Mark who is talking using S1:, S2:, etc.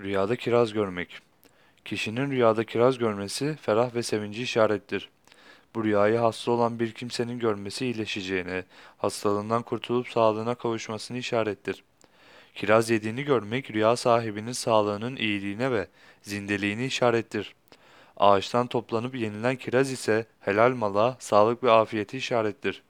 S1: Rüyada kiraz görmek. Kişinin rüyada kiraz görmesi ferah ve sevinci işarettir. Bu rüyayı hasta olan bir kimsenin görmesi iyileşeceğine, hastalığından kurtulup sağlığına kavuşmasını işarettir. Kiraz yediğini görmek rüya sahibinin sağlığının iyiliğine ve zindeliğini işarettir. Ağaçtan toplanıp yenilen kiraz ise helal mala, sağlık ve afiyeti işarettir.